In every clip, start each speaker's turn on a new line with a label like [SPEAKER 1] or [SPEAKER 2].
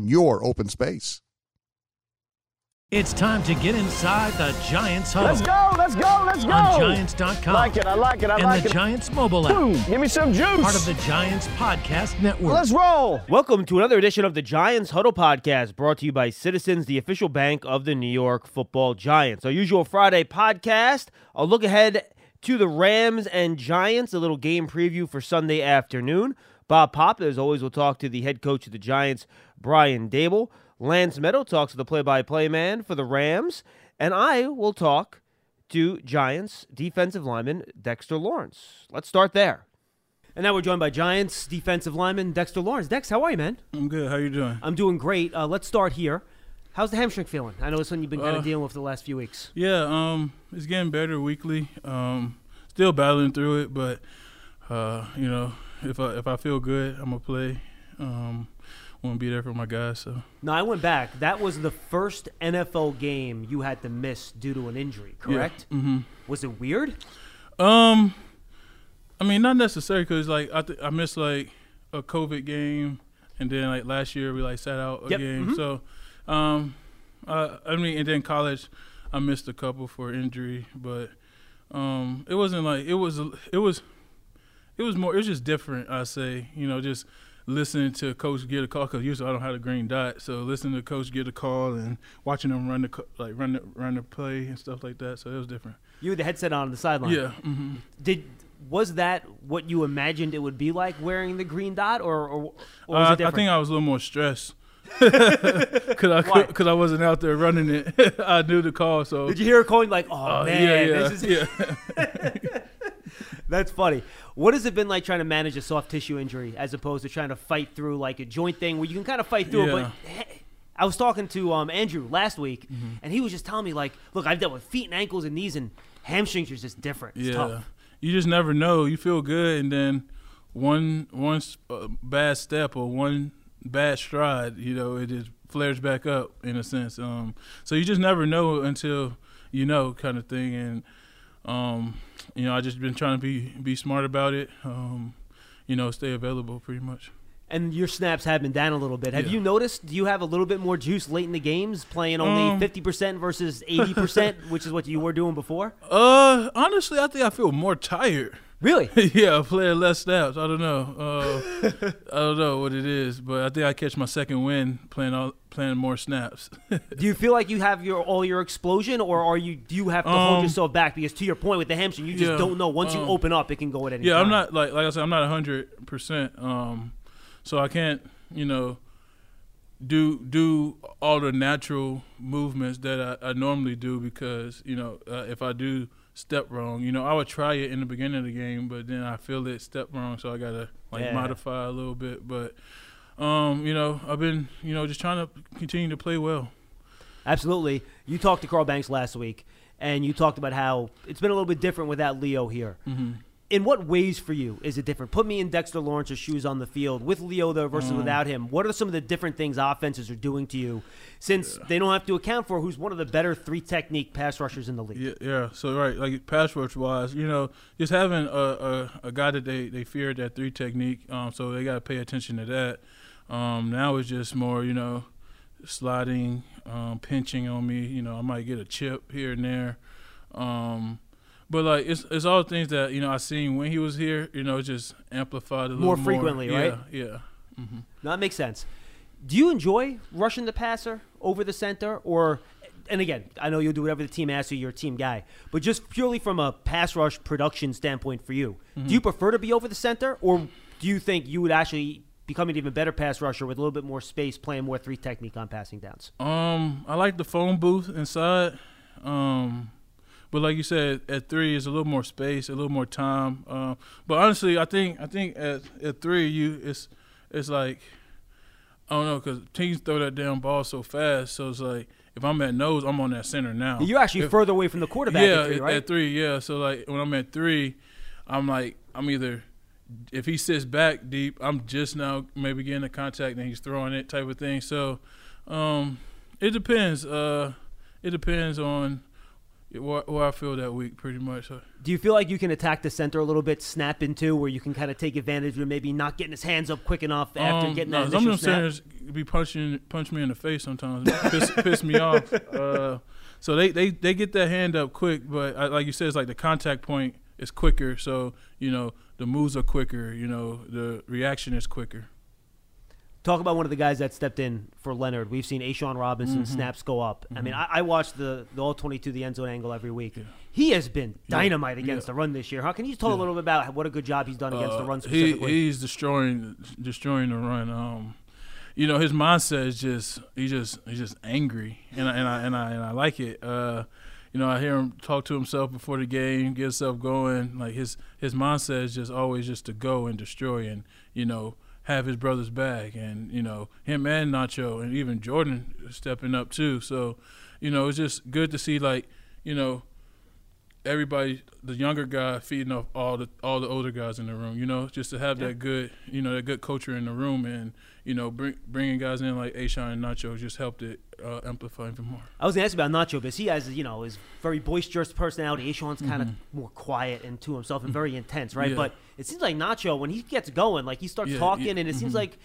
[SPEAKER 1] your open space.
[SPEAKER 2] It's time to get inside the Giants home.
[SPEAKER 3] Let's go, let's go, let's go.
[SPEAKER 2] On Giants.com.
[SPEAKER 3] Like it, I like it, I
[SPEAKER 2] and
[SPEAKER 3] like
[SPEAKER 2] the. Giants mobile app.
[SPEAKER 3] Boom, give me some juice.
[SPEAKER 2] Part of the Giants Podcast Network.
[SPEAKER 3] Let's roll.
[SPEAKER 4] Welcome to another edition of the Giants Huddle Podcast, brought to you by Citizens, the official bank of the New York football Giants. Our usual Friday podcast, a look ahead to the Rams and Giants, a little game preview for Sunday afternoon. Bob Papa, as always, will talk to the head coach of the Giants, Brian Daboll. Lance Medow talks to the play by play man for the Rams. And I will talk to Giants defensive lineman Dexter Lawrence. Let's start there. And now we're joined by Giants defensive lineman Dexter Lawrence. Dex, how are you, man?
[SPEAKER 5] I'm good. How you doing?
[SPEAKER 4] I'm doing great. Uh, let's start here. How's the hamstring feeling? I know it's something you've been kind
[SPEAKER 5] Uh,
[SPEAKER 4] of dealing with the last few weeks.
[SPEAKER 5] Yeah, um, it's getting better weekly. Um, still battling through it, but uh, you know, if I if I feel good, I'm gonna play. Um, want to be there for my guys. So
[SPEAKER 4] No, I went back. That was the first NFL game you had to miss due to an injury, correct?
[SPEAKER 5] Yeah. Mm-hmm.
[SPEAKER 4] Was it weird?
[SPEAKER 5] Um, I mean, not necessarily because like I th- I missed like a COVID game, and then like last year we like sat out a
[SPEAKER 4] Yep,
[SPEAKER 5] game.
[SPEAKER 4] mhm.
[SPEAKER 5] So, um, I I mean, and then college, I missed a couple for injury, but um, it wasn't like it was it was it was more it was just different. I say, you know, just listening to coach get a call because usually I don't have a green dot, so listening to coach get a call and watching them run the like run the run the play and stuff like that. So it was different.
[SPEAKER 4] You had the headset on, the sideline.
[SPEAKER 5] Yeah. hmm
[SPEAKER 4] Did was that what you imagined it would be like wearing the green dot, or or, or was
[SPEAKER 5] Uh,
[SPEAKER 4] it
[SPEAKER 5] I think I was a little more stressed because I because I wasn't out there running it. I knew the call, so
[SPEAKER 4] Did you hear a call? like, "Oh
[SPEAKER 5] uh,
[SPEAKER 4] man,
[SPEAKER 5] yeah, yeah,
[SPEAKER 4] this is
[SPEAKER 5] yeah.
[SPEAKER 4] That's funny. What has it been like trying to manage a soft tissue injury as opposed to trying to fight through like a joint thing where you can kind of fight through it?
[SPEAKER 5] Yeah.
[SPEAKER 4] But I was talking to um, Andrew last week,
[SPEAKER 5] Mm-hmm.
[SPEAKER 4] and he was just telling me like, look, I've dealt with feet and ankles and knees, and hamstrings are just different. It's
[SPEAKER 5] yeah.
[SPEAKER 4] tough.
[SPEAKER 5] You just never know. You feel good, and then one one uh, bad step or one bad stride, you know, it just flares back up in a sense. Um, so you just never know until you know, kind of thing. And um, you know, I just been trying to be be smart about it. Um, you know, stay available pretty much.
[SPEAKER 4] And your snaps have been down a little bit. Have
[SPEAKER 5] Yeah.
[SPEAKER 4] you noticed? Do you have a little bit more juice late in the games, playing only
[SPEAKER 5] Um,
[SPEAKER 4] fifty percent versus eighty percent, which is what you were doing before?
[SPEAKER 5] Uh, honestly, I think I feel more tired.
[SPEAKER 4] Really?
[SPEAKER 5] yeah, playing less snaps. I don't know. Uh, I don't know what it is, but I think I catch my second win playing all, playing more snaps.
[SPEAKER 4] Do you feel like you have your all your explosion, or are you do you have to hold
[SPEAKER 5] Um,
[SPEAKER 4] yourself back because to your point with the hamstring, you just
[SPEAKER 5] yeah,
[SPEAKER 4] don't know. Once you
[SPEAKER 5] um,
[SPEAKER 4] open up, it can go at any
[SPEAKER 5] yeah,
[SPEAKER 4] time.
[SPEAKER 5] I'm not like like I said, I'm not hundred percent. Um, so I can't, you know, do do all the natural movements that I, I normally do because you know uh, if I do step wrong, you know, I would try it in the beginning of the game, but then I feel it step wrong, so I gotta like
[SPEAKER 4] Yeah.
[SPEAKER 5] modify a little bit. But um, you know, I've been you know just trying to continue to play well.
[SPEAKER 4] Absolutely. You talked to Carl Banks last week, and you talked about how it's been a little bit different without Leo here.
[SPEAKER 5] Mm-hmm.
[SPEAKER 4] In what ways for you is it different? Put me in Dexter Lawrence's shoes on the field with Leo there
[SPEAKER 5] Mm.
[SPEAKER 4] versus without him. What are some of the different things offenses are doing to you since they don't have to account for who's one of the better three technique pass rushers in the league?
[SPEAKER 5] Yeah, yeah. So right, like pass rush wise, you know, just having a a, a guy that they they fear that three technique. Um, so they got to pay attention to that. Um, now it's just more, you know, sliding, um, pinching on me. You know, I might get a chip here and there. Um, but like it's it's all the things that you know I seen when he was here. You know, just amplified a little
[SPEAKER 4] More
[SPEAKER 5] more
[SPEAKER 4] frequently,
[SPEAKER 5] yeah,
[SPEAKER 4] right?
[SPEAKER 5] Yeah. hmm
[SPEAKER 4] No, that makes sense. Do you enjoy rushing the passer over the center, or? And again, I know you'll do whatever the team asks you. You're a team guy, but just purely from a pass rush production standpoint for you,
[SPEAKER 5] Mm-hmm.
[SPEAKER 4] do you prefer to be over the center, or do you think you would actually become an even better pass rusher with a little bit more space, playing more three technique on passing downs?
[SPEAKER 5] Um, I like the phone booth inside. Um, but like you said, at three is a little more space, a little more time. Um, but honestly, I think I think at at three, you it's it's like I don't know because teams throw that damn ball so fast. So it's like if I'm at nose, I'm on that center now.
[SPEAKER 4] You're actually
[SPEAKER 5] If-
[SPEAKER 4] further away from the quarterback.
[SPEAKER 5] yeah,
[SPEAKER 4] at three, right?
[SPEAKER 5] at three, yeah. So like when I'm at three, I'm like I'm either if he sits back deep, I'm just now maybe getting the contact and he's throwing it type of thing. So um, it depends. Uh, it depends on where, where I feel that week, pretty much. So,
[SPEAKER 4] Do you feel like you can attack the center a little bit, snap into, where you can kind of take advantage of maybe not getting his hands up quick enough after
[SPEAKER 5] um,
[SPEAKER 4] getting
[SPEAKER 5] no,
[SPEAKER 4] that
[SPEAKER 5] some
[SPEAKER 4] initial
[SPEAKER 5] of them
[SPEAKER 4] snap?
[SPEAKER 5] centers be punching punch me in the face sometimes, piss, piss me off. Uh, so they, they they get that hand up quick, but I, like you said, it's like the contact point is quicker. So you know the moves are quicker. You know the reaction is quicker.
[SPEAKER 4] Talk about one of the guys that stepped in for Leonard. We've seen A'Shawn Robinson
[SPEAKER 5] Mm-hmm.
[SPEAKER 4] snaps go up. I mean, I, I watch the, the all 22, the end zone angle every week. He has been dynamite against
[SPEAKER 5] Yeah.
[SPEAKER 4] the run this year. How can you talk a little bit about what a good job he's done against the
[SPEAKER 5] Uh,
[SPEAKER 4] run
[SPEAKER 5] he he's destroying destroying the run. Um, you know his mindset is just he's just he's just angry, and I, and I and I and I like it. Uh, you know I hear him talk to himself before the game, get himself going. Like his his mindset is just always just to go and destroy, and you know have his brother's back, and you know him and Nacho and even Jordan stepping up too. So you know it's just good to see like you know everybody, the younger guy feeding off all the all the older guys in the room. You know, just to have that good, you know, that good culture in the room, and you know, bring, bringing guys in like A'Shawn and Nacho just helped it uh, amplify even more.
[SPEAKER 4] I was to ask about Nacho because he has, you know, his very boisterous personality. A'Shawn's kind of
[SPEAKER 5] Mm-hmm.
[SPEAKER 4] more quiet and to himself and very intense, right?
[SPEAKER 5] Yeah.
[SPEAKER 4] But it seems like Nacho, when he gets going, like he starts
[SPEAKER 5] Yeah,
[SPEAKER 4] talking,
[SPEAKER 5] yeah,
[SPEAKER 4] and it seems
[SPEAKER 5] mhm.
[SPEAKER 4] like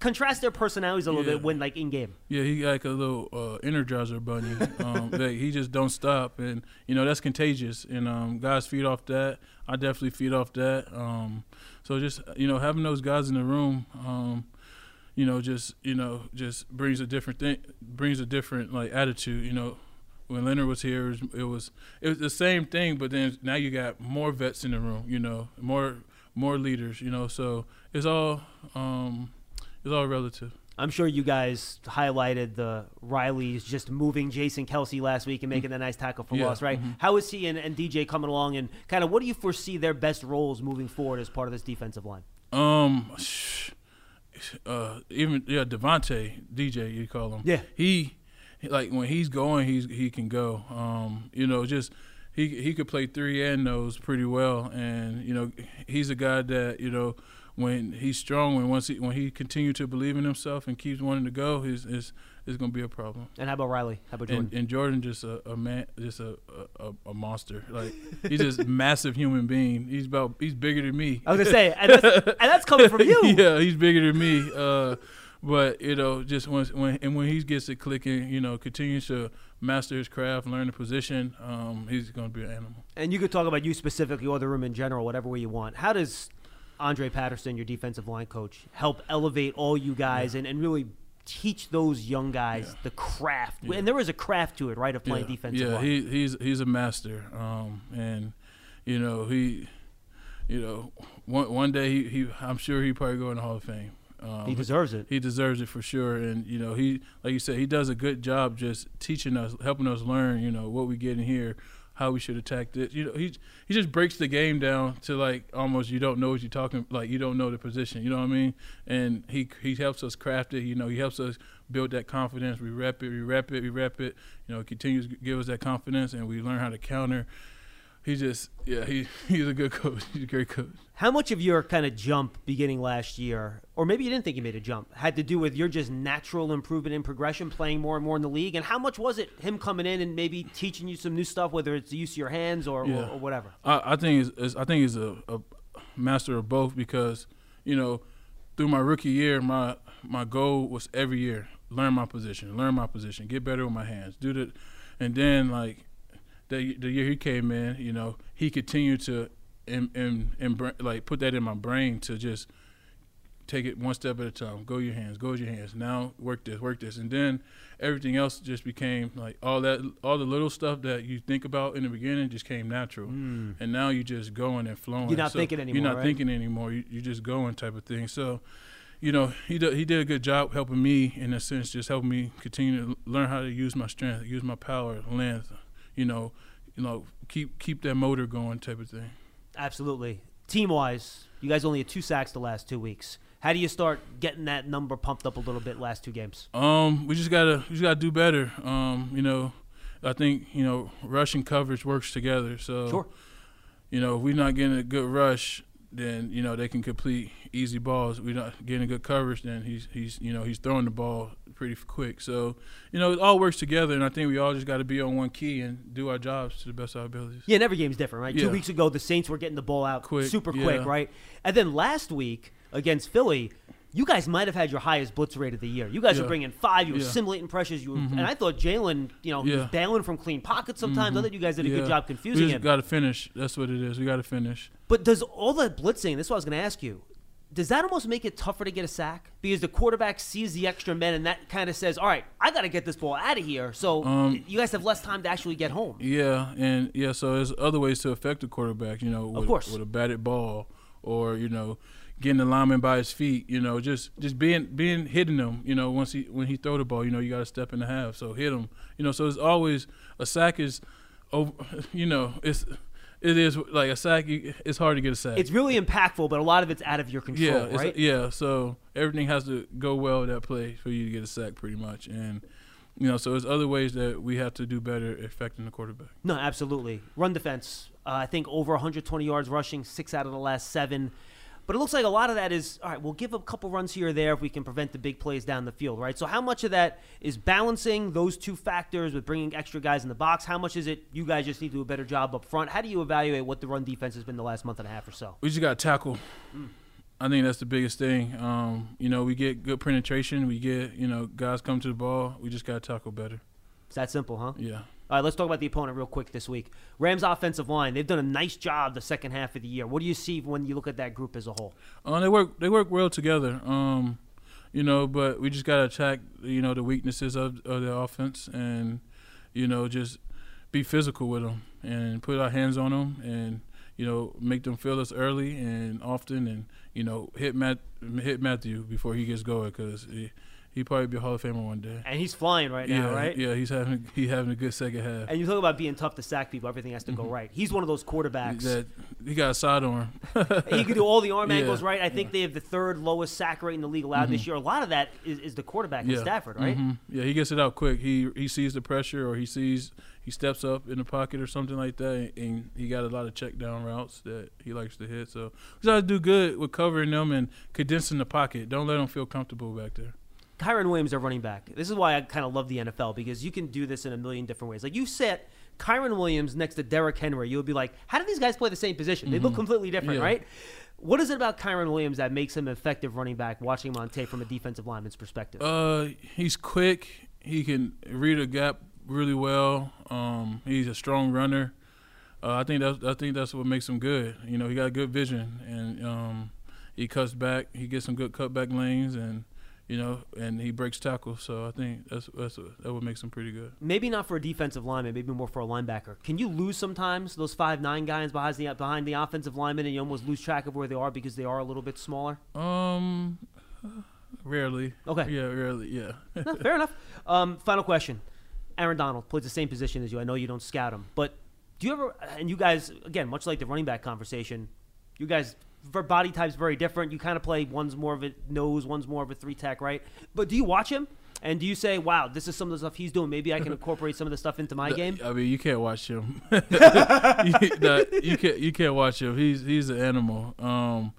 [SPEAKER 4] contrast their personalities a little
[SPEAKER 5] Yeah.
[SPEAKER 4] bit when like in game.
[SPEAKER 5] Yeah, he like a little uh, energizer bunny. Um, that he just don't stop, and you know that's contagious. And um, guys feed off that. I definitely feed off that. Um, so just you know having those guys in the room, um, you know, just you know just brings a different thing, brings a different like attitude. You know, when Leonard was here, it was, it was it was the same thing, but then now you got more vets in the room. You know, more more leaders. You know, so it's all um, it's all relative.
[SPEAKER 4] I'm sure you guys highlighted the Riley's just moving Jason Kelce last week and making a nice tackle for
[SPEAKER 5] Yeah,
[SPEAKER 4] loss, right? How is he and, and DJ coming along, and kind of what do you foresee their best roles moving forward as part of this defensive line?
[SPEAKER 5] Um, uh, even yeah, Devontae, DJ, you call him.
[SPEAKER 4] Yeah.
[SPEAKER 5] he like when he's going, he's he can go. Um, you know, just he he could play three and nose pretty well, and you know, he's a guy that you know when he's strong, when once he when he continue to believe in himself and keeps wanting to go, is is is gonna be a problem.
[SPEAKER 4] And how about Riley? How about Jordan?
[SPEAKER 5] And, and Jordan just a, a man, just a, a a monster. Like he's just a massive human being. He's about he's bigger than me.
[SPEAKER 4] I was gonna say, and that's, and that's coming from you.
[SPEAKER 5] yeah, he's bigger than me. Uh, but you know, just when when and when he gets it clicking, you know, continues to master his craft, learn the position, um, he's going to be an animal.
[SPEAKER 4] And you could talk about you specifically or the room in general, whatever way you want. How does Andre Patterson, your defensive line coach, help elevate all you guys and, and really teach those young guys the craft? And there is a craft to it, right, of playing
[SPEAKER 5] yeah,
[SPEAKER 4] defensive
[SPEAKER 5] yeah,
[SPEAKER 4] line.
[SPEAKER 5] he he's he's a master, um, and you know he, you know, one one day he, he I'm sure he probably go in the Hall of Fame. Um,
[SPEAKER 4] he deserves it.
[SPEAKER 5] he deserves it for sure. And you know, he like you said, he does a good job just teaching us, helping us learn. You know what we get in here, how we should attack this. You know, he he just breaks the game down to like almost you don't know what you're talking, like you don't know the position. You know what I mean? And he he helps us craft it. You know, he helps us build that confidence. We rep it, we rep it, we rep it. You know, continues to give us that confidence, and we learn how to counter. He just, yeah, he he's a good coach. He's a great coach.
[SPEAKER 4] How much of your kind of jump beginning last year, or maybe you didn't think you made a jump, had to do with your just natural improvement in progression, playing more and more in the league? And how much was it him coming in and maybe teaching you some new stuff, whether it's the use of your hands or,
[SPEAKER 5] Yeah.
[SPEAKER 4] or, or whatever?
[SPEAKER 5] I, I think he's, is- I think he's a, a master of both because, you know, through my rookie year, my my goal was every year learn my position, learn my position, get better with my hands, do the, and then like the the year he came in, you know, he continued to, in, in, in, like put that in my brain to just take it one step at a time. Go your hands, go your hands. Now work this, work this, and then everything else just became like all that, all the little stuff that you think about in the beginning just came natural, and now you're just going and flowing.
[SPEAKER 4] Mm. You're not
[SPEAKER 5] So
[SPEAKER 4] thinking anymore,
[SPEAKER 5] You're not
[SPEAKER 4] right?
[SPEAKER 5] thinking anymore. You, you're just going type of thing. So. You know, he did, he did a good job helping me in a sense, just helping me continue to learn how to use my strength, use my power, length. You know, you know, keep keep that motor going, type of thing.
[SPEAKER 4] Absolutely. Team wise, you guys only had two sacks the last two weeks. How do you start getting that number pumped up a little bit last two games?
[SPEAKER 5] Um, we just gotta we just gotta do better. Um, you know, I think you know rushing coverage works together. So
[SPEAKER 4] Sure.
[SPEAKER 5] you know, if we're not getting a good rush, then you know they can complete easy balls. We're not getting good coverage, then he's he's you know he's throwing the ball pretty quick. So you know it all works together, and I think we all just got to be on one key and do our jobs to the best of our abilities.
[SPEAKER 4] Yeah, and every game's different, right? Two weeks ago, the Saints were getting the ball out
[SPEAKER 5] Quick,
[SPEAKER 4] super
[SPEAKER 5] yeah.
[SPEAKER 4] quick, right? And then last week against Philly, you guys might have had your highest blitz rate of the year. You guys were bringing five. You were
[SPEAKER 5] Yeah. Mm-hmm.
[SPEAKER 4] simulating pressures. You were, and I thought Jalen, you know,
[SPEAKER 5] Yeah.
[SPEAKER 4] bailing from clean pockets sometimes. I thought you guys did a good job confusing
[SPEAKER 5] we just
[SPEAKER 4] him.
[SPEAKER 5] got to finish. That's what it is. We got to finish.
[SPEAKER 4] But does all that blitzing? This is what I was going to ask you. Does that almost make it tougher to get a sack because the quarterback sees the extra men and that kind of says, "All right, I got to get this ball out of here." So
[SPEAKER 5] Um,
[SPEAKER 4] you guys have less time to actually get home.
[SPEAKER 5] Yeah, and yeah, so there's other ways to affect the quarterback, you know, with,
[SPEAKER 4] course.
[SPEAKER 5] with a batted ball or, you know, getting the lineman by his feet, you know, just just being being hitting him, you know, once he when he throw the ball, you know, you got to step in the half, so hit him. You know, so it's always a sack is over, you know, it's it is like a sack it's hard to get a sack.
[SPEAKER 4] It's really impactful, but a lot of it's out of your control,
[SPEAKER 5] yeah,
[SPEAKER 4] right?
[SPEAKER 5] yeah, so everything has to go well with that play for you to get a sack pretty much. And you know, so there's other ways that we have to do better affecting the quarterback.
[SPEAKER 4] No, absolutely. Run defense. Uh, I think over 120 yards rushing, six out of the last seven. But it looks like a lot of that is all right. We'll give a couple runs here or there if we can prevent the big plays down the field, right? So how much of that is balancing those two factors with bringing extra guys in the box? How much is it you guys just need to do a better job up front? How do you evaluate what the run defense has been the last month and a half or so?
[SPEAKER 5] We just got to tackle. I think that's the biggest thing. Um, you know, we get good penetration. We get, you know, guys come to the ball. We just got to tackle better.
[SPEAKER 4] It's that simple, huh?
[SPEAKER 5] Yeah.
[SPEAKER 4] All right, let's talk about the opponent real quick this week. Rams offensive line. They've done a nice job the second half of the year. What do you see when you look at that group as a whole?
[SPEAKER 5] Uh, they work. They work well together. Um, you know, but we just got to attack. You know, the weaknesses of of the offense, and you know, just be physical with them and put our hands on them, and you know, make them feel us early and often, and you know, hit Matt hit Matthew before he gets going because he he probably be a Hall of Famer one day.
[SPEAKER 4] And he's flying right
[SPEAKER 5] yeah,
[SPEAKER 4] now, right?
[SPEAKER 5] yeah, he's having he having a good second half.
[SPEAKER 4] And you talk about being tough to sack people. Everything has to go right. He's one of those quarterbacks.
[SPEAKER 5] Mm-hmm. That he got a sidearm.
[SPEAKER 4] he can do all the arm
[SPEAKER 5] Yeah,
[SPEAKER 4] angles right. I think they have the third lowest sack rate in the league allowed this year. A lot of that is, is the quarterback in Stafford, right?
[SPEAKER 5] mhm. Yeah, he gets it out quick. He he sees the pressure, or he sees he steps up in the pocket or something like that, and he got a lot of check down routes that he likes to hit. So we got to do good with covering them and condensing the pocket. Don't let them feel comfortable back there.
[SPEAKER 4] Kyren Williams, our running back. This is why I kind of love the NFL because you can do this in a million different ways. Like you set Kyren Williams next to Derrick Henry, you'll be like, how do these guys play the same position? They look completely different,
[SPEAKER 5] Mm-hmm. Yeah.
[SPEAKER 4] right? What is it about Kyren Williams that makes him an effective running back? Watching him on tape from a defensive lineman's perspective.
[SPEAKER 5] Uh, he's quick. He can read a gap really well. Um, he's a strong runner. Uh, I think that's I think that's what makes him good. You know, he got good vision and um, he cuts back. He gets some good cutback lanes and you know, and he breaks tackles. So I think that's that's what, that what makes him pretty good.
[SPEAKER 4] maybe not for a defensive lineman, maybe more for a linebacker. Can you lose sometimes those five nine guys behind the behind the offensive lineman, and you almost lose track of where they are because they are a little bit smaller?
[SPEAKER 5] Um, rarely.
[SPEAKER 4] Okay.
[SPEAKER 5] Yeah, rarely. Yeah.
[SPEAKER 4] No, fair enough. Um, final question: Aaron Donald plays the same position as you. I know you don't scout him, but do you ever? And you guys, again, much like the running back conversation, you guys. For body types very different. You kind of play one's more of a nose, one's more of a three tech, right? But do you watch him and do you say, "Wow, this is some of the stuff he's doing. Maybe I can incorporate some of the stuff into my game"?
[SPEAKER 5] I mean, you can't watch him. you, nah, you can't. You can't watch him. He's he's an animal. Um,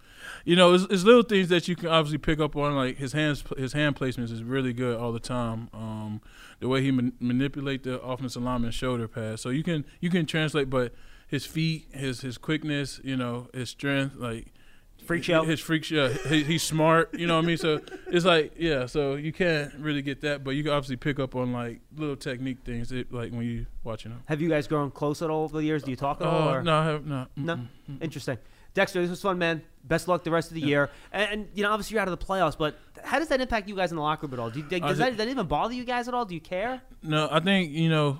[SPEAKER 5] you know, it's, it's little things that you can obviously pick up on. Like his hands, his hand placements is really good all the time. Um, the way he man- manipulate the offensive lineman's shoulder pass, so you can you can translate. But his feet, his his quickness, you know, his strength, like
[SPEAKER 4] Freak show.
[SPEAKER 5] his freak show. He, he's smart. You know what I mean? So it's like, yeah. So you can't really get that, but you can obviously pick up on like little technique things, that, like when you watching him.
[SPEAKER 4] Have you guys grown close at all over the years? Do you talk at all?
[SPEAKER 5] Oh
[SPEAKER 4] or?
[SPEAKER 5] no, I have not.
[SPEAKER 4] No?
[SPEAKER 5] Mm-mm.
[SPEAKER 4] Interesting. Dexter, this was fun, man. Best luck the rest of the year. And, and, you know, obviously you're out of the playoffs, but how does that impact you guys in the locker room at all? Do you, does,
[SPEAKER 5] Uh,
[SPEAKER 4] that, does that even bother you guys at all? Do you care?
[SPEAKER 5] No, I think you know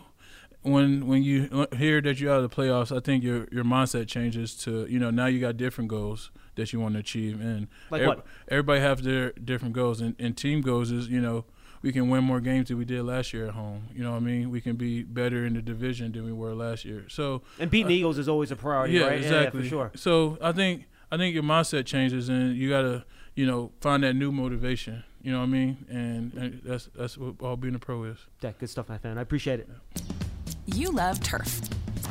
[SPEAKER 5] when when you hear that you're out of the playoffs, I think your your mindset changes to you know now you got different goals that you want to achieve, and
[SPEAKER 4] Like what?
[SPEAKER 5] everybody have their different goals, and, and team goals is you know we can win more games than we did last year at home. You know what I mean? We can be better in the division than we were last year. So
[SPEAKER 4] And beating the Eagles is always a priority,
[SPEAKER 5] Uh, yeah,
[SPEAKER 4] right?
[SPEAKER 5] exactly.
[SPEAKER 4] for sure.
[SPEAKER 5] So I think I think your mindset changes, and you gotta you know find that new motivation. You know what I mean? And, and that's that's what all being a pro is.
[SPEAKER 4] Yeah, good stuff, my fan. I appreciate it.
[SPEAKER 6] You love turf.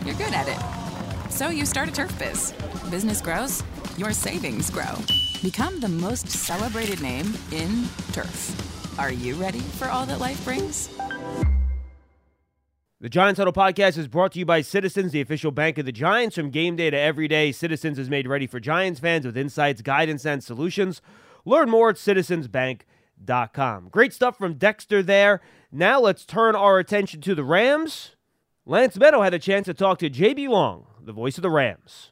[SPEAKER 6] You're good at it. So you start a turf biz. Business grows, your savings grow. Become the most celebrated name in turf. Are you ready for all that life brings?
[SPEAKER 4] The Giants Huddle podcast is brought to you by Citizens, the official bank of the Giants. From game day to every day, Citizens is made ready for Giants fans with insights, guidance, and solutions. Learn more at citizensbank.com. Great stuff from Dexter there. Now let's turn our attention to the Rams. Lance Medow had a chance to talk to JB Long, the voice of the Rams.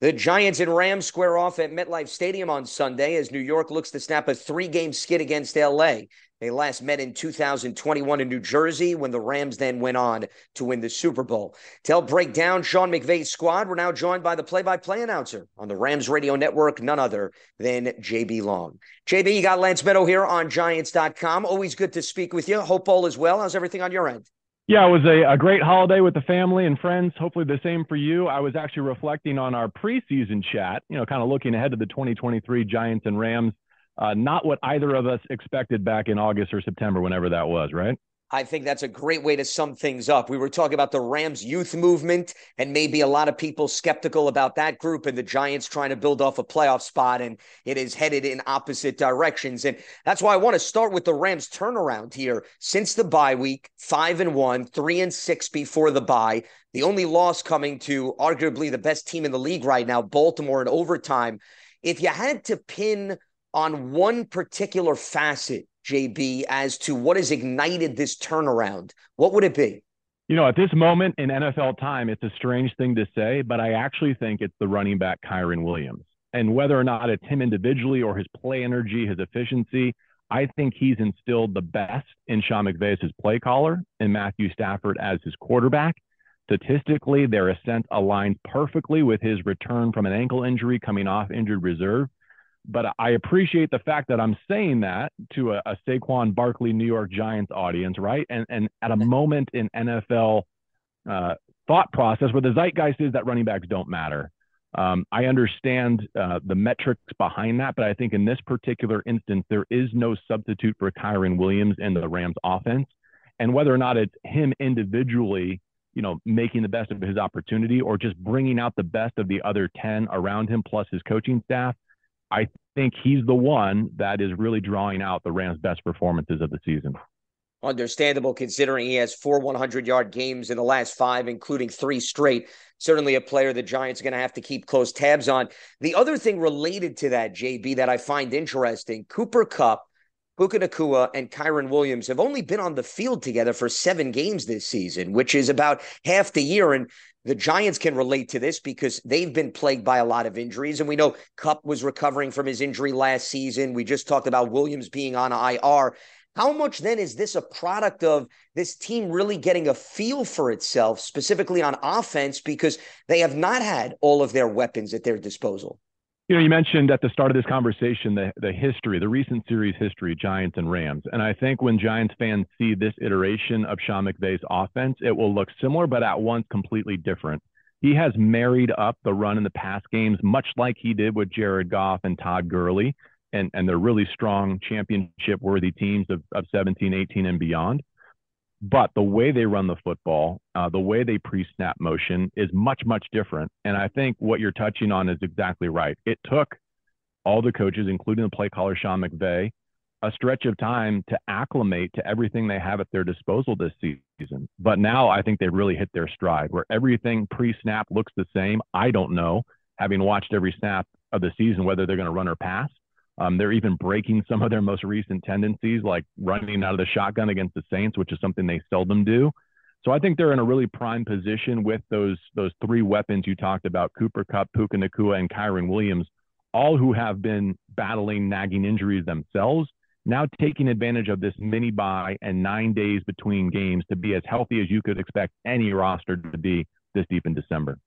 [SPEAKER 7] The Giants and Rams square off at MetLife Stadium on Sunday as New York looks to snap a three game skid against LA. They last met in 2021 in New Jersey when the Rams then went on to win the Super Bowl. To help break down Sean McVay's squad, we're now joined by the play by play announcer on the Rams radio network, none other than JB Long. JB, you got Lance Medow here on Giants.com. Always good to speak with you. Hope all is well. How's everything on your end?
[SPEAKER 8] Yeah, it was a, a great holiday with the family and friends. Hopefully, the same for you. I was actually reflecting on our preseason chat, you know, kind of looking ahead to the 2023 Giants and Rams. Uh, not what either of us expected back in August or September, whenever that was, right?
[SPEAKER 7] I think that's a great way to sum things up. We were talking about the Rams youth movement and maybe a lot of people skeptical about that group and the Giants trying to build off a playoff spot and it is headed in opposite directions. And that's why I want to start with the Rams turnaround here. Since the bye week, five and one, three and six before the bye. The only loss coming to arguably the best team in the league right now, Baltimore in overtime. If you had to pin on one particular facet, JB, as to what has ignited this turnaround, what would it be?
[SPEAKER 8] You know, at this moment in NFL time, it's a strange thing to say, but I actually think it's the running back Kyren Williams. And whether or not it's him individually or his play energy, his efficiency, I think he's instilled the best in Sean McVay as his play caller and Matthew Stafford as his quarterback. Statistically, their ascent aligns perfectly with his return from an ankle injury coming off injured reserve. But I appreciate the fact that I'm saying that to a, a Saquon Barkley New York Giants audience, right? And and at a moment in NFL uh, thought process where the zeitgeist is that running backs don't matter. Um, I understand uh, the metrics behind that, but I think in this particular instance, there is no substitute for Kyren Williams in the Rams offense. And whether or not it's him individually, you know, making the best of his opportunity or just bringing out the best of the other 10 around him plus his coaching staff, I think he's the one that is really drawing out the Rams' best performances of the season.
[SPEAKER 7] Understandable considering he has four 100 yard games in the last five, including three straight. Certainly a player the Giants are going to have to keep close tabs on. The other thing related to that, JB, that I find interesting Cooper Kupp, Puka Nacua, and Kyren Williams have only been on the field together for seven games this season, which is about half the year. And the Giants can relate to this because they've been plagued by a lot of injuries. And we know Kupp was recovering from his injury last season. We just talked about Williams being on IR. How much then is this a product of this team really getting a feel for itself, specifically on offense, because they have not had all of their weapons at their disposal?
[SPEAKER 8] You know, you mentioned at the start of this conversation the, the history, the recent series history, Giants and Rams. And I think when Giants fans see this iteration of Sean McVay's offense, it will look similar, but at once completely different. He has married up the run in the pass games, much like he did with Jared Goff and Todd Gurley and, and they're really strong championship worthy teams of, of 17, 18, and beyond. But the way they run the football, uh, the way they pre snap motion is much, much different. And I think what you're touching on is exactly right. It took all the coaches, including the play caller Sean McVay, a stretch of time to acclimate to everything they have at their disposal this season. But now I think they've really hit their stride where everything pre snap looks the same. I don't know, having watched every snap of the season, whether they're going to run or pass. Um, they're even breaking some of their most recent tendencies, like running out of the shotgun against the Saints, which is something they seldom do. So I think they're in a really prime position with those those three weapons you talked about: Cooper Kupp, Puka Nacua, and Kyren Williams, all who have been battling nagging injuries themselves. Now taking advantage of this mini bye and nine days between games to be as healthy as you could expect any roster to be this deep in December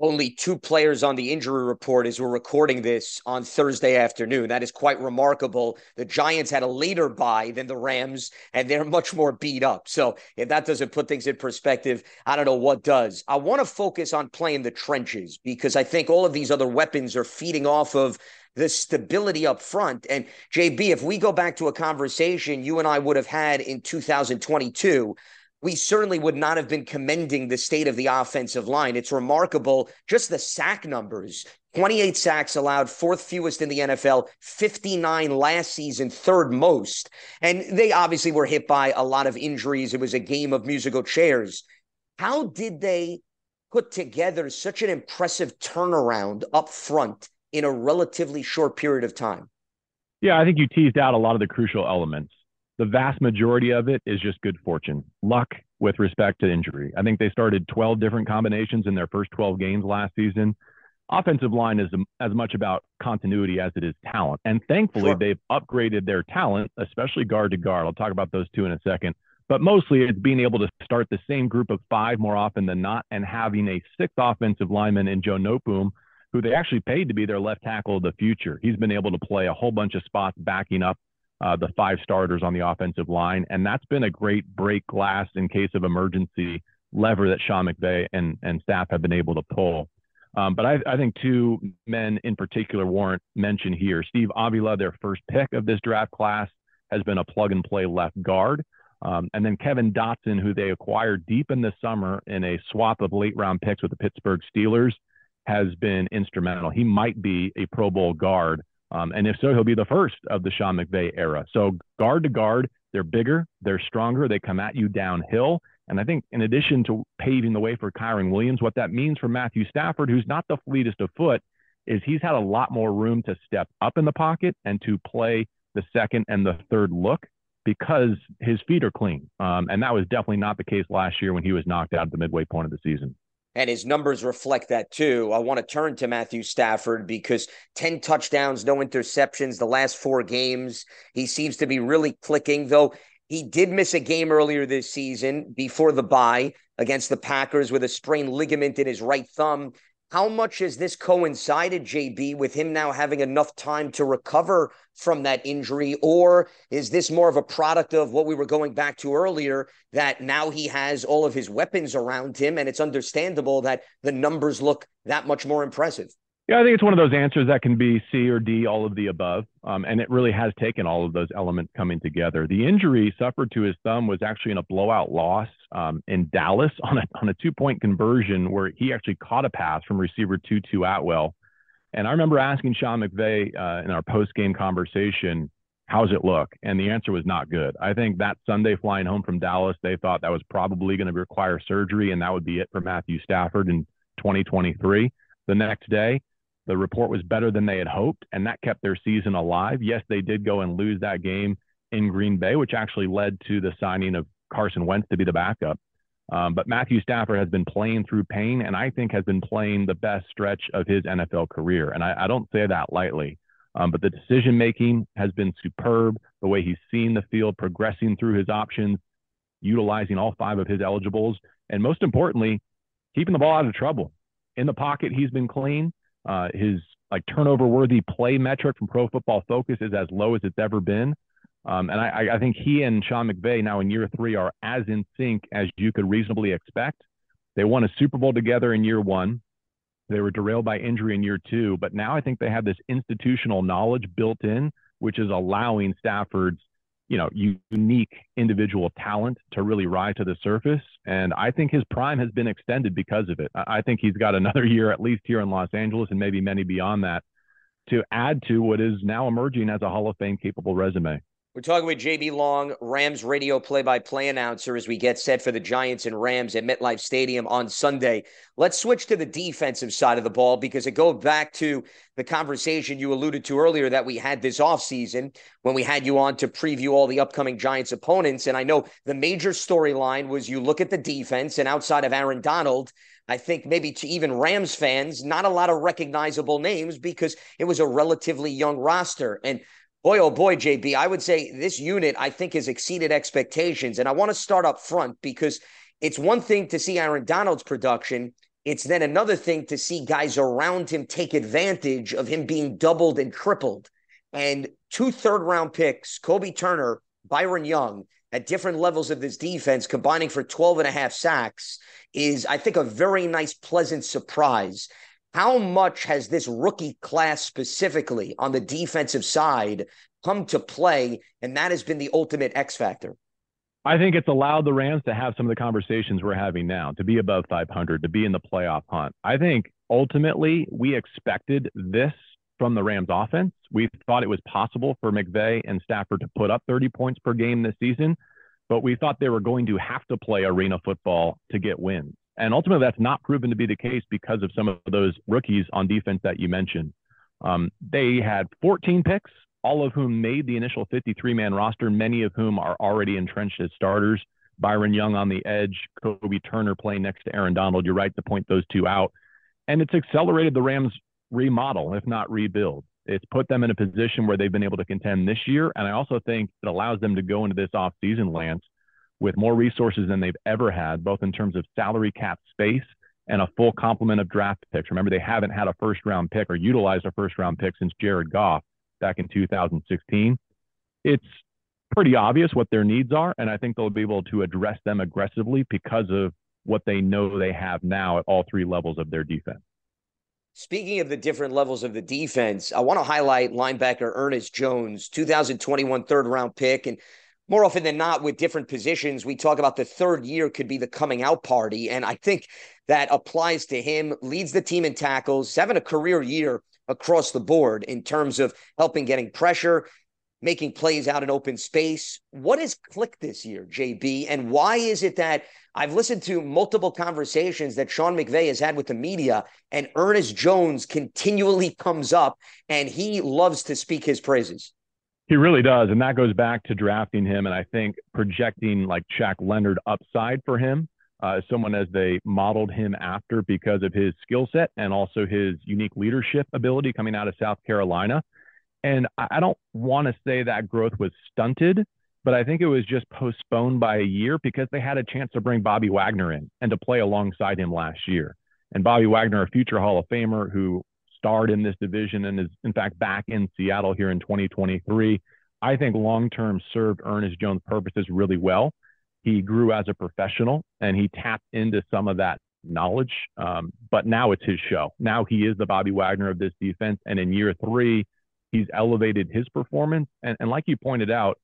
[SPEAKER 7] only two players on the injury report as we're recording this on Thursday afternoon. That is quite remarkable. The Giants had a later bye than the Rams, and they're much more beat up. So if that doesn't put things in perspective, I don't know what does. I want to focus on playing the trenches because I think all of these other weapons are feeding off of the stability up front. And JB, if we go back to a conversation you and I would have had in 2022 we certainly would not have been commending the state of the offensive line. It's remarkable, just the sack numbers 28 sacks allowed, fourth fewest in the NFL, 59 last season, third most. And they obviously were hit by a lot of injuries. It was a game of musical chairs. How did they put together such an impressive turnaround up front in a relatively short period of time?
[SPEAKER 8] Yeah, I think you teased out a lot of the crucial elements the vast majority of it is just good fortune, luck with respect to injury. I think they started 12 different combinations in their first 12 games last season. Offensive line is as much about continuity as it is talent. And thankfully, sure. they've upgraded their talent, especially guard to guard. I'll talk about those two in a second. But mostly it's being able to start the same group of five more often than not and having a sixth offensive lineman in Joe Noteboom, who they actually paid to be their left tackle of the future. He's been able to play a whole bunch of spots backing up uh, the five starters on the offensive line. And that's been a great break glass in case of emergency lever that Sean McVay and, and staff have been able to pull. Um, but I, I, think two men in particular warrant mention here. Steve Avila, their first pick of this draft class, has been a plug and play left guard. Um, and then Kevin Dotson, who they acquired deep in the summer in a swap of late round picks with the Pittsburgh Steelers, has been instrumental. He might be a Pro Bowl guard um, and if so, he'll be the first of the Sean McVay era. So guard to guard, they're bigger, they're stronger, they come at you downhill. And I think in addition to paving the way for Kyren Williams, what that means for Matthew Stafford, who's not the fleetest of foot, is he's had a lot more room to step up in the pocket and to play the second and the third look because his feet are clean. Um, and that was definitely not the case last year when he was knocked out at the midway point of the season
[SPEAKER 7] and his numbers reflect that too. I want to turn to Matthew Stafford because 10 touchdowns, no interceptions the last four games. He seems to be really clicking, though he did miss a game earlier this season before the bye against the Packers with a sprained ligament in his right thumb. How much has this coincided, JB, with him now having enough time to recover from that injury? Or is this more of a product of what we were going back to earlier that now he has all of his weapons around him and it's understandable that the numbers look that much more impressive?
[SPEAKER 8] Yeah, I think it's one of those answers that can be C or D, all of the above. Um, and it really has taken all of those elements coming together. The injury suffered to his thumb was actually in a blowout loss um, in Dallas on a, on a two point conversion where he actually caught a pass from receiver Tutu Atwell. And I remember asking Sean McVay uh, in our post game conversation, how's it look? And the answer was not good. I think that Sunday flying home from Dallas, they thought that was probably going to require surgery and that would be it for Matthew Stafford in 2023. The next day, the report was better than they had hoped, and that kept their season alive. Yes, they did go and lose that game in Green Bay, which actually led to the signing of Carson Wentz to be the backup. Um, but Matthew Stafford has been playing through pain, and I think has been playing the best stretch of his NFL career. And I, I don't say that lightly. Um, but the decision making has been superb. The way he's seen the field progressing through his options, utilizing all five of his eligibles, and most importantly, keeping the ball out of trouble. In the pocket, he's been clean. Uh, his like turnover worthy play metric from Pro Football Focus is as low as it's ever been. Um, and I, I, think he and Sean McVay now in year three are as in sync as you could reasonably expect. They won a Super Bowl together in year one. They were derailed by injury in year two, but now I think they have this institutional knowledge built in, which is allowing Stafford's you know, unique individual talent to really rise to the surface. And I think his prime has been extended because of it. I think he's got another year at least here in Los Angeles and maybe many beyond that to add to what is now emerging as a Hall of Fame capable resume.
[SPEAKER 7] We're talking with JB Long, Rams radio play by play announcer, as we get set for the Giants and Rams at MetLife Stadium on Sunday. Let's switch to the defensive side of the ball because it goes back to the conversation you alluded to earlier that we had this offseason when we had you on to preview all the upcoming Giants opponents. And I know the major storyline was you look at the defense, and outside of Aaron Donald, I think maybe to even Rams fans, not a lot of recognizable names because it was a relatively young roster. And boy, oh boy, JB, I would say this unit, I think, has exceeded expectations. And I want to start up front because it's one thing to see Aaron Donald's production. It's then another thing to see guys around him take advantage of him being doubled and tripled. And two third round picks, Kobie Turner, Byron Young, at different levels of this defense, combining for 12 and a half sacks, is, I think, a very nice, pleasant surprise. How much has this rookie class specifically on the defensive side come to play? And that has been the ultimate X factor.
[SPEAKER 8] I think it's allowed the Rams to have some of the conversations we're having now, to be above 500, to be in the playoff hunt. I think ultimately we expected this from the Rams offense. We thought it was possible for McVay and Stafford to put up 30 points per game this season, but we thought they were going to have to play arena football to get wins. And ultimately, that's not proven to be the case because of some of those rookies on defense that you mentioned. Um, they had 14 picks, all of whom made the initial 53 man roster, many of whom are already entrenched as starters. Byron Young on the edge, Kobie Turner playing next to Aaron Donald. You're right to point those two out. And it's accelerated the Rams' remodel, if not rebuild. It's put them in a position where they've been able to contend this year. And I also think it allows them to go into this offseason, Lance, with more resources than they've ever had, both in terms of salary cap space and a full complement of draft picks. Remember, they haven't had a first round pick or utilized a first round pick since Jared Goff back in 2016. It's pretty obvious what their needs are, and I think they'll be able to address them aggressively because of what they know they have now at all three levels of their defense.
[SPEAKER 7] Speaking of the different levels of the defense, I want to highlight linebacker Ernest Jones, 2021 third round pick. And more often than not with different positions, we talk about the third year could be the coming out party. And I think that applies to him, leads the team in tackles, having a career year across the board in terms of helping getting pressure, making plays out in open space. What has clicked this year, JB? And why is it that I've listened to multiple conversations that Sean McVay has had with the media, and Ernest Jones continually comes up and he loves to speak his praises?
[SPEAKER 8] He really does. And that goes back to drafting him and I think projecting like Shaq Leonard upside for him uh, someone as they modeled him after because of his skill set and also his unique leadership ability coming out of South Carolina. And I don't want to say that growth was stunted, but I think it was just postponed by a year because they had a chance to bring Bobby Wagner in and to play alongside him last year. And Bobby Wagner, a future Hall of Famer who starred in this division and is, in fact, back in Seattle here in 2023. I think long term served Ernest Jones' purposes really well. He grew as a professional and he tapped into some of that knowledge. Um, but now it's his show. Now he is the Bobby Wagner of this defense. And in year three, he's elevated his performance. And, and like you pointed out,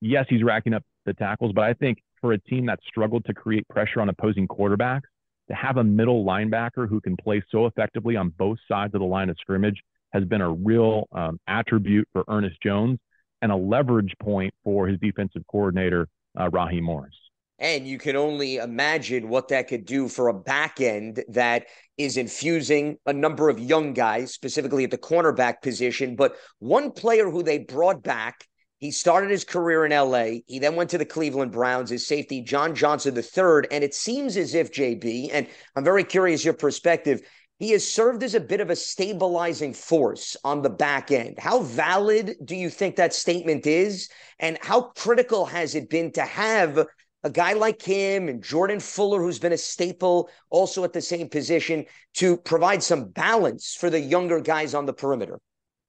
[SPEAKER 8] yes, he's racking up the tackles, but I think for a team that struggled to create pressure on opposing quarterbacks, to have a middle linebacker who can play so effectively on both sides of the line of scrimmage has been a real um, attribute for Ernest Jones and a leverage point for his defensive coordinator, uh, Raheem Morris.
[SPEAKER 7] And you can only imagine what that could do for a back end that is infusing a number of young guys, specifically at the cornerback position. But one player who they brought back he started his career in LA. He then went to the Cleveland Browns, his safety, John Johnson III. And it seems as if, JB, and I'm very curious your perspective, he has served as a bit of a stabilizing force on the back end. How valid do you think that statement is? And how critical has it been to have a guy like him and Jordan Fuller, who's been a staple also at the same position, to provide some balance for the younger guys on the perimeter?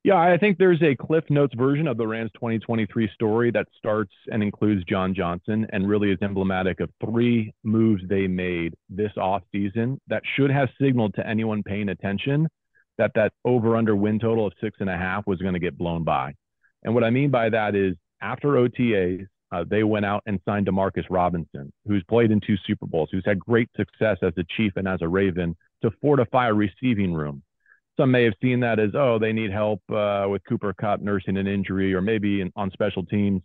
[SPEAKER 8] Yeah, I think there's a Cliff Notes version of the Rams 2023 story that starts and includes John Johnson and really is emblematic of three moves they made this offseason that should have signaled to anyone paying attention that that over under win total of six and a half was going to get blown by. And what I mean by that is after OTAs, uh, they went out and signed Demarcus Robinson, who's played in two Super Bowls, who's had great success as a Chief and as a Raven to fortify a receiving room some may have seen that as, oh, they need help uh, with Cooper Kupp nursing an injury, or maybe in, on special teams.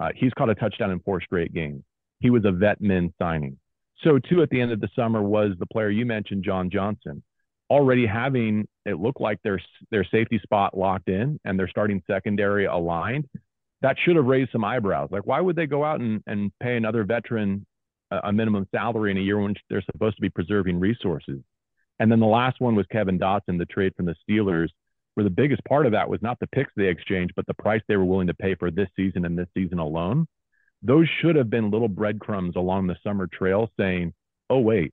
[SPEAKER 8] Uh, he's caught a touchdown in four straight games. He was a vet min signing. So, too, at the end of the summer was the player you mentioned, John Johnson, already having it look like their their safety spot locked in and their starting secondary aligned. That should have raised some eyebrows. Like, why would they go out and, and pay another veteran a, a minimum salary in a year when they're supposed to be preserving resources? And then the last one was Kevin Dotson, the trade from the Steelers, where the biggest part of that was not the picks they exchanged, but the price they were willing to pay for this season and this season alone. Those should have been little breadcrumbs along the summer trail saying, oh, wait,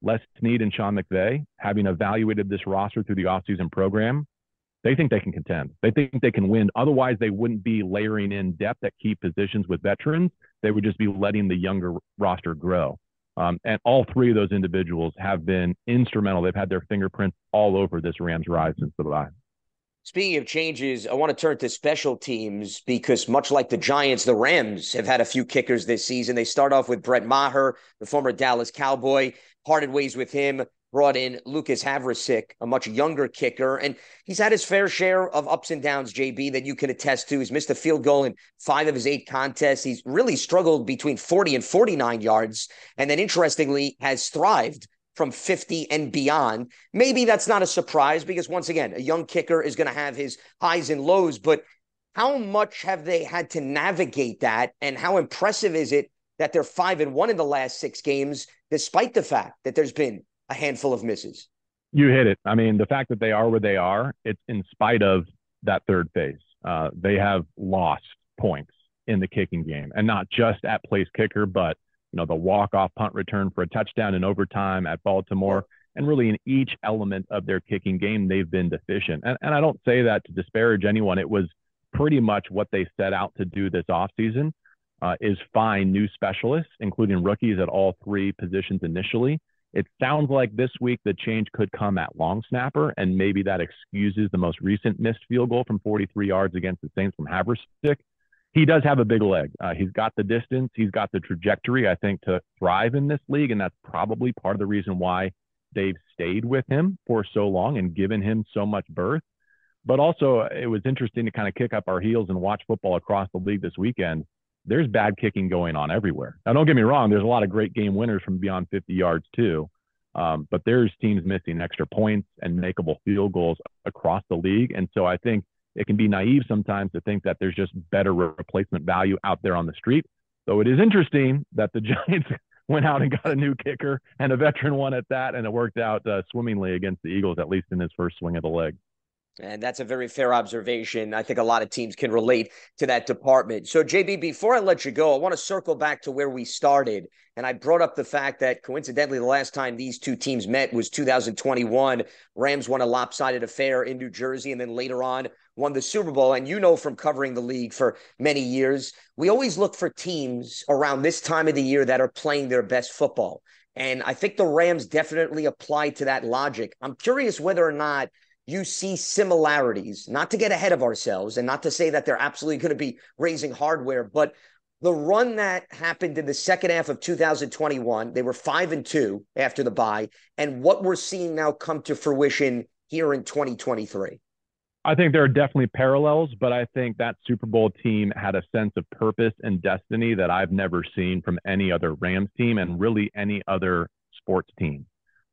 [SPEAKER 8] Les Snead and Sean McVay, having evaluated this roster through the offseason program, they think they can contend. They think they can win. Otherwise, they wouldn't be layering in depth at key positions with veterans. They would just be letting the younger roster grow. Um, and all three of those individuals have been instrumental. They've had their fingerprints all over this Rams ride since the bye.
[SPEAKER 7] Speaking of changes, I want to turn to special teams because much like the Giants, the Rams have had a few kickers this season. They start off with Brett Maher, the former Dallas Cowboy, parted ways with him brought in Lucas Havrisik, a much younger kicker, and he's had his fair share of ups and downs, JB, that you can attest to. He's missed a field goal in five of his eight contests. He's really struggled between 40 and 49 yards, and then interestingly has thrived from 50 and beyond. Maybe that's not a surprise because once again, a young kicker is going to have his highs and lows, but how much have they had to navigate that and how impressive is it that they're 5 and 1 in the last 6 games despite the fact that there's been a handful of misses.
[SPEAKER 8] You hit it. I mean, the fact that they are where they are, it's in spite of that third phase. Uh, they have lost points in the kicking game, and not just at place kicker, but you know the walk off punt return for a touchdown in overtime at Baltimore, and really in each element of their kicking game, they've been deficient. And, and I don't say that to disparage anyone. It was pretty much what they set out to do this offseason uh, is find new specialists, including rookies at all three positions initially, it sounds like this week the change could come at long snapper, and maybe that excuses the most recent missed field goal from 43 yards against the Saints from Havrisik. He does have a big leg. Uh, he's got the distance, he's got the trajectory, I think, to thrive in this league, and that's probably part of the reason why they've stayed with him for so long and given him so much berth. But also, it was interesting to kind of kick up our heels and watch football across the league this weekend there's bad kicking going on everywhere. Now, don't get me wrong, there's a lot of great game winners from beyond 50 yards too. Um, but there's teams missing extra points and makeable field goals across the league. And so I think it can be naive sometimes to think that there's just better replacement value out there on the street. So it is interesting that the Giants went out and got a new kicker and a veteran one at that, and it worked out uh, swimmingly against the Eagles, at least in his first swing of the leg.
[SPEAKER 7] And that's a very fair observation. I think a lot of teams can relate to that department. So, JB, before I let you go, I want to circle back to where we started. And I brought up the fact that coincidentally, the last time these two teams met was 2021. Rams won a lopsided affair in New Jersey and then later on won the Super Bowl. And you know from covering the league for many years, we always look for teams around this time of the year that are playing their best football. And I think the Rams definitely apply to that logic. I'm curious whether or not you see similarities, not to get ahead of ourselves and not to say that they're absolutely going to be raising hardware, but the run that happened in the second half of 2021, they were five and two after the bye, and what we're seeing now come to fruition here in 2023.
[SPEAKER 8] I think there are definitely parallels, but I think that Super Bowl team had a sense of purpose and destiny that I've never seen from any other Rams team and really any other sports team.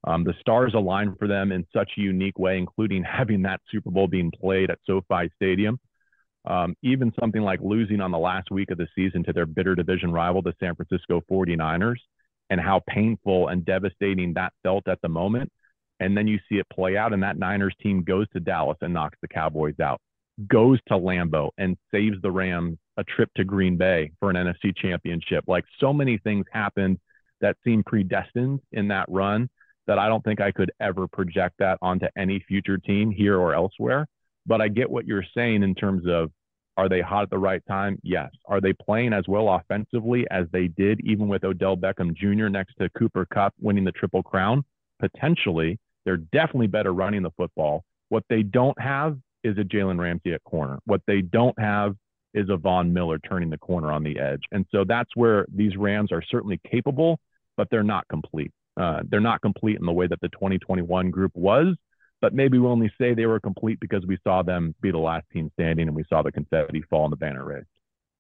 [SPEAKER 8] Um, the stars aligned for them in such a unique way, including having that Super Bowl being played at SoFi Stadium. Um, even something like losing on the last week of the season to their bitter division rival, the San Francisco 49ers, and how painful and devastating that felt at the moment. And then you see it play out, and that Niners team goes to Dallas and knocks the Cowboys out, goes to Lambeau and saves the Rams a trip to Green Bay for an NFC championship. Like so many things happened that seemed predestined in that run that I don't think I could ever project that onto any future team here or elsewhere. But I get what you're saying in terms of are they hot at the right time? Yes. Are they playing as well offensively as they did, even with Odell Beckham Jr. next to Cooper Kupp winning the Triple Crown? Potentially. They're definitely better running the football. What they don't have is a Jalen Ramsey at corner. What they don't have is a Von Miller turning the corner on the edge. And so that's where these Rams are certainly capable, but they're not complete. Uh, they're not complete in the way that the 2021 group was, but maybe we only say they were complete because we saw them be the last team standing and we saw the confetti fall and the banner raised.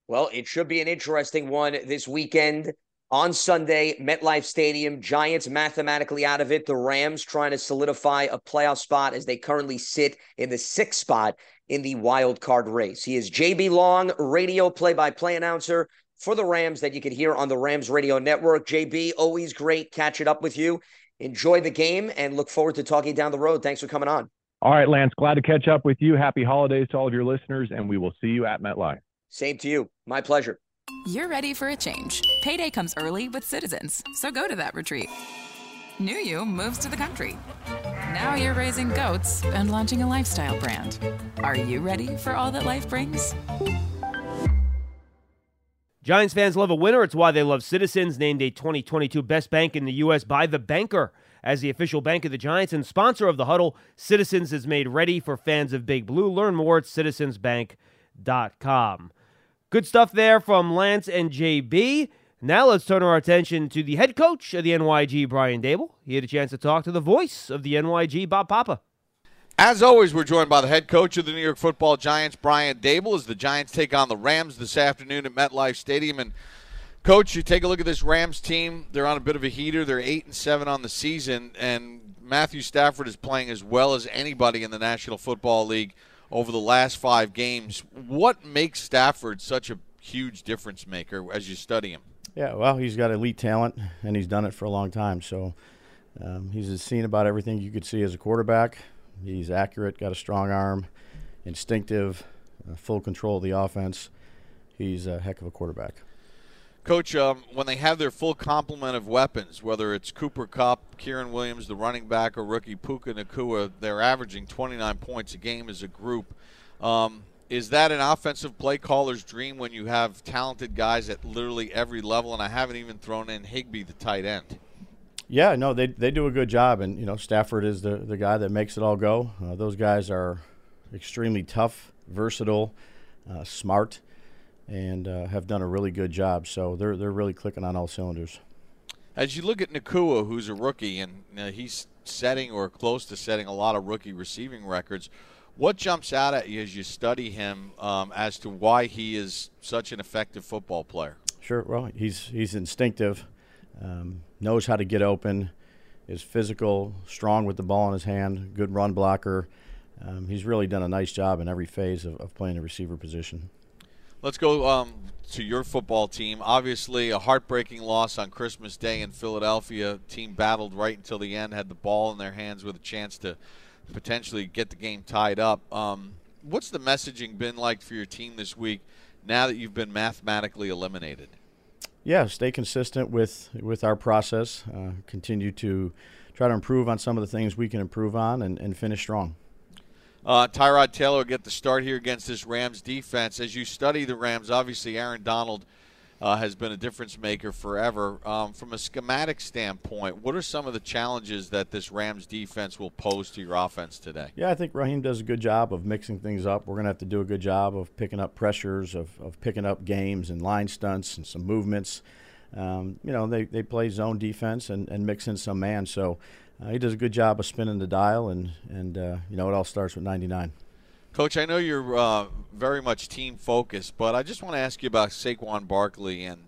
[SPEAKER 7] Well, it should be an interesting one this weekend. On Sunday, MetLife Stadium, Giants mathematically out of it. The Rams trying to solidify a playoff spot as they currently sit in the sixth spot in the wild card race. He is JB Long, radio play by play announcer for the Rams that you can hear on the Rams radio network. JB, always great catching up with you. Enjoy the game and look forward to talking down the road. Thanks for coming on.
[SPEAKER 8] All right, Lance, glad to catch up with you. Happy holidays to all of your listeners, and we will see you at MetLife.
[SPEAKER 7] Same to you. My pleasure.
[SPEAKER 6] You're ready for a change. Payday comes early with Citizens, so go to that retreat. New you moves to the country. Now you're raising goats and launching a lifestyle brand. Are you ready for all that life brings?
[SPEAKER 4] Giants fans love a winner. It's why they love Citizens, named a 2022 Best Bank in the U.S. by The Banker. As the official bank of the Giants and sponsor of the huddle, Citizens is made ready for fans of Big Blue. Learn more at citizensbank.com. Good stuff there from Lance and JB. Now let's turn our attention to the head coach of the NYG, Brian Daboll. He had a chance to talk to the voice of the NYG, Bob Papa.
[SPEAKER 9] As always, we're joined by the head coach of the New York Football Giants, Brian Daboll, as the Giants take on the Rams this afternoon at MetLife Stadium. And coach, you take a look at this Rams team; they're on a bit of a heater. They're eight and seven on the season, and Matthew Stafford is playing as well as anybody in the National Football League over the last five games. What makes Stafford such a huge difference maker as you study him?
[SPEAKER 10] Yeah, well, he's got elite talent, and he's done it for a long time. So um, he's seen about everything you could see as a quarterback. He's accurate, got a strong arm, instinctive, uh, full control of the offense. He's a heck of a quarterback.
[SPEAKER 9] Coach, um, when they have their full complement of weapons, whether it's Cooper Kupp, Kyren Williams, the running back, or rookie Puka Nacua, they're averaging 29 points a game as a group. Um, is that an offensive play caller's dream when you have talented guys at literally every level? And I haven't even thrown in Higbee, the tight end.
[SPEAKER 10] Yeah, no, they they do a good job, and you know Stafford is the the guy that makes it all go. Uh, those guys are extremely tough, versatile, uh, smart and uh, have done a really good job. So they're they're really clicking on all cylinders.
[SPEAKER 9] As you look at Nacua, who's a rookie, and he's setting or close to setting a lot of rookie receiving records, what jumps out at you as you study him um, as to why he is such an effective football player?
[SPEAKER 10] Sure. Well, he's he's instinctive, um, knows how to get open, is physical, strong with the ball in his hand, good run blocker. Um, he's really done a nice job in every phase of, of playing the receiver position.
[SPEAKER 9] Let's go um, to your football team. Obviously, a heartbreaking loss on Christmas Day in Philadelphia. Team battled right until the end, had the ball in their hands with a chance to potentially get the game tied up. Um, what's the messaging been like for your team this week now that you've been mathematically eliminated?
[SPEAKER 10] Yeah, stay consistent with with our process. Uh, continue to try to improve on some of the things we can improve on, and, and finish strong.
[SPEAKER 9] Uh, Tyrod Taylor will get the start here against this Rams defense. As you study the Rams, obviously Aaron Donald uh, has been a difference maker forever. Um, from a schematic standpoint, what are some of the challenges that this Rams defense will pose to your offense today?
[SPEAKER 10] Yeah, I think Raheem does a good job of mixing things up. We're going to have to do a good job of picking up pressures, of, of picking up games and line stunts and some movements. Um, you know, they, they play zone defense and, and mix in some man. So uh, he does a good job of spinning the dial, and and uh, you know it all starts with 99.
[SPEAKER 9] Coach, I know you're uh, very much team focused, but I just want to ask you about Saquon Barkley and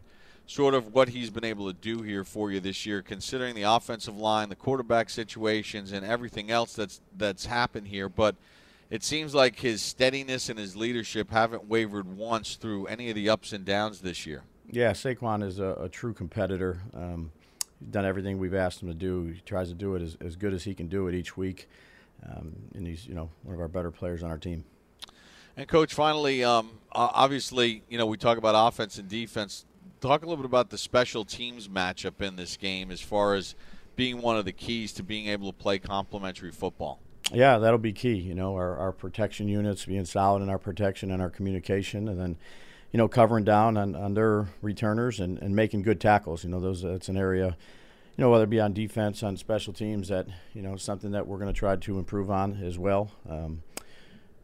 [SPEAKER 9] sort of what he's been able to do here for you this year, considering the offensive line, the quarterback situations, and everything else that's that's happened here. But it seems like his steadiness and his leadership haven't wavered once through any of the ups and downs this year.
[SPEAKER 10] Yeah, Saquon is a, a true competitor. Um, he's done everything we've asked him to do. He tries to do it as, as good as he can do it each week, um, and he's you know one of our better players on our team.
[SPEAKER 9] And coach, finally, um, obviously, you know we talk about offense and defense. Talk a little bit about the special teams matchup in this game, as far as being one of the keys to being able to play complementary football.
[SPEAKER 10] Yeah, that'll be key. You know, our, our protection units being solid in our protection and our communication, and then you know, covering down on, on their returners and, and making good tackles. You know, those that's an area, you know, whether it be on defense, on special teams, that you know, something that we're going to try to improve on as well. Um,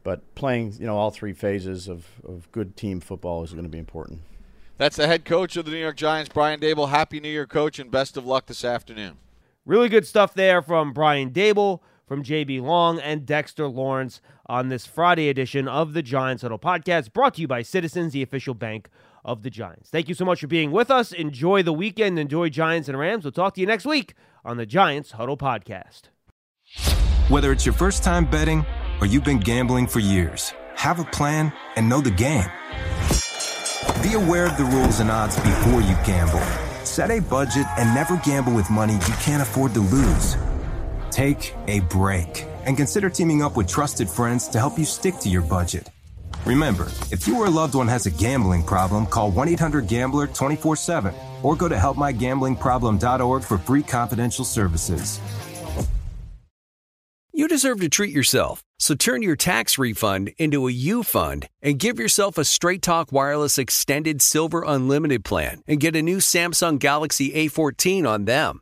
[SPEAKER 10] but playing, you know, all three phases of, of good team football is going to be important.
[SPEAKER 9] That's the head coach of the New York Giants, Brian Daboll. Happy New Year, coach, and best of luck this afternoon.
[SPEAKER 4] Really good stuff there from Brian Daboll, from JB Long and Dexter Lawrence on this Friday edition of the Giants Huddle podcast, brought to you by Citizens, the official bank of the Giants. Thank you so much for being with us. Enjoy the weekend. Enjoy Giants and Rams. We'll talk to you next week on the Giants Huddle podcast.
[SPEAKER 11] Whether it's your first time betting or you've been gambling for years, have a plan and know the game. Be aware of the rules and odds before you gamble. Set a budget and never gamble with money you can't afford to lose. Take a break and consider teaming up with trusted friends to help you stick to your budget. Remember, if you or a loved one has a gambling problem, call 1 800 Gambler 24 7 or go to helpmygamblingproblem.org for free confidential services.
[SPEAKER 12] You deserve to treat yourself, so turn your tax refund into a U fund and give yourself a Straight Talk Wireless Extended Silver Unlimited plan and get a new Samsung Galaxy A14 on them.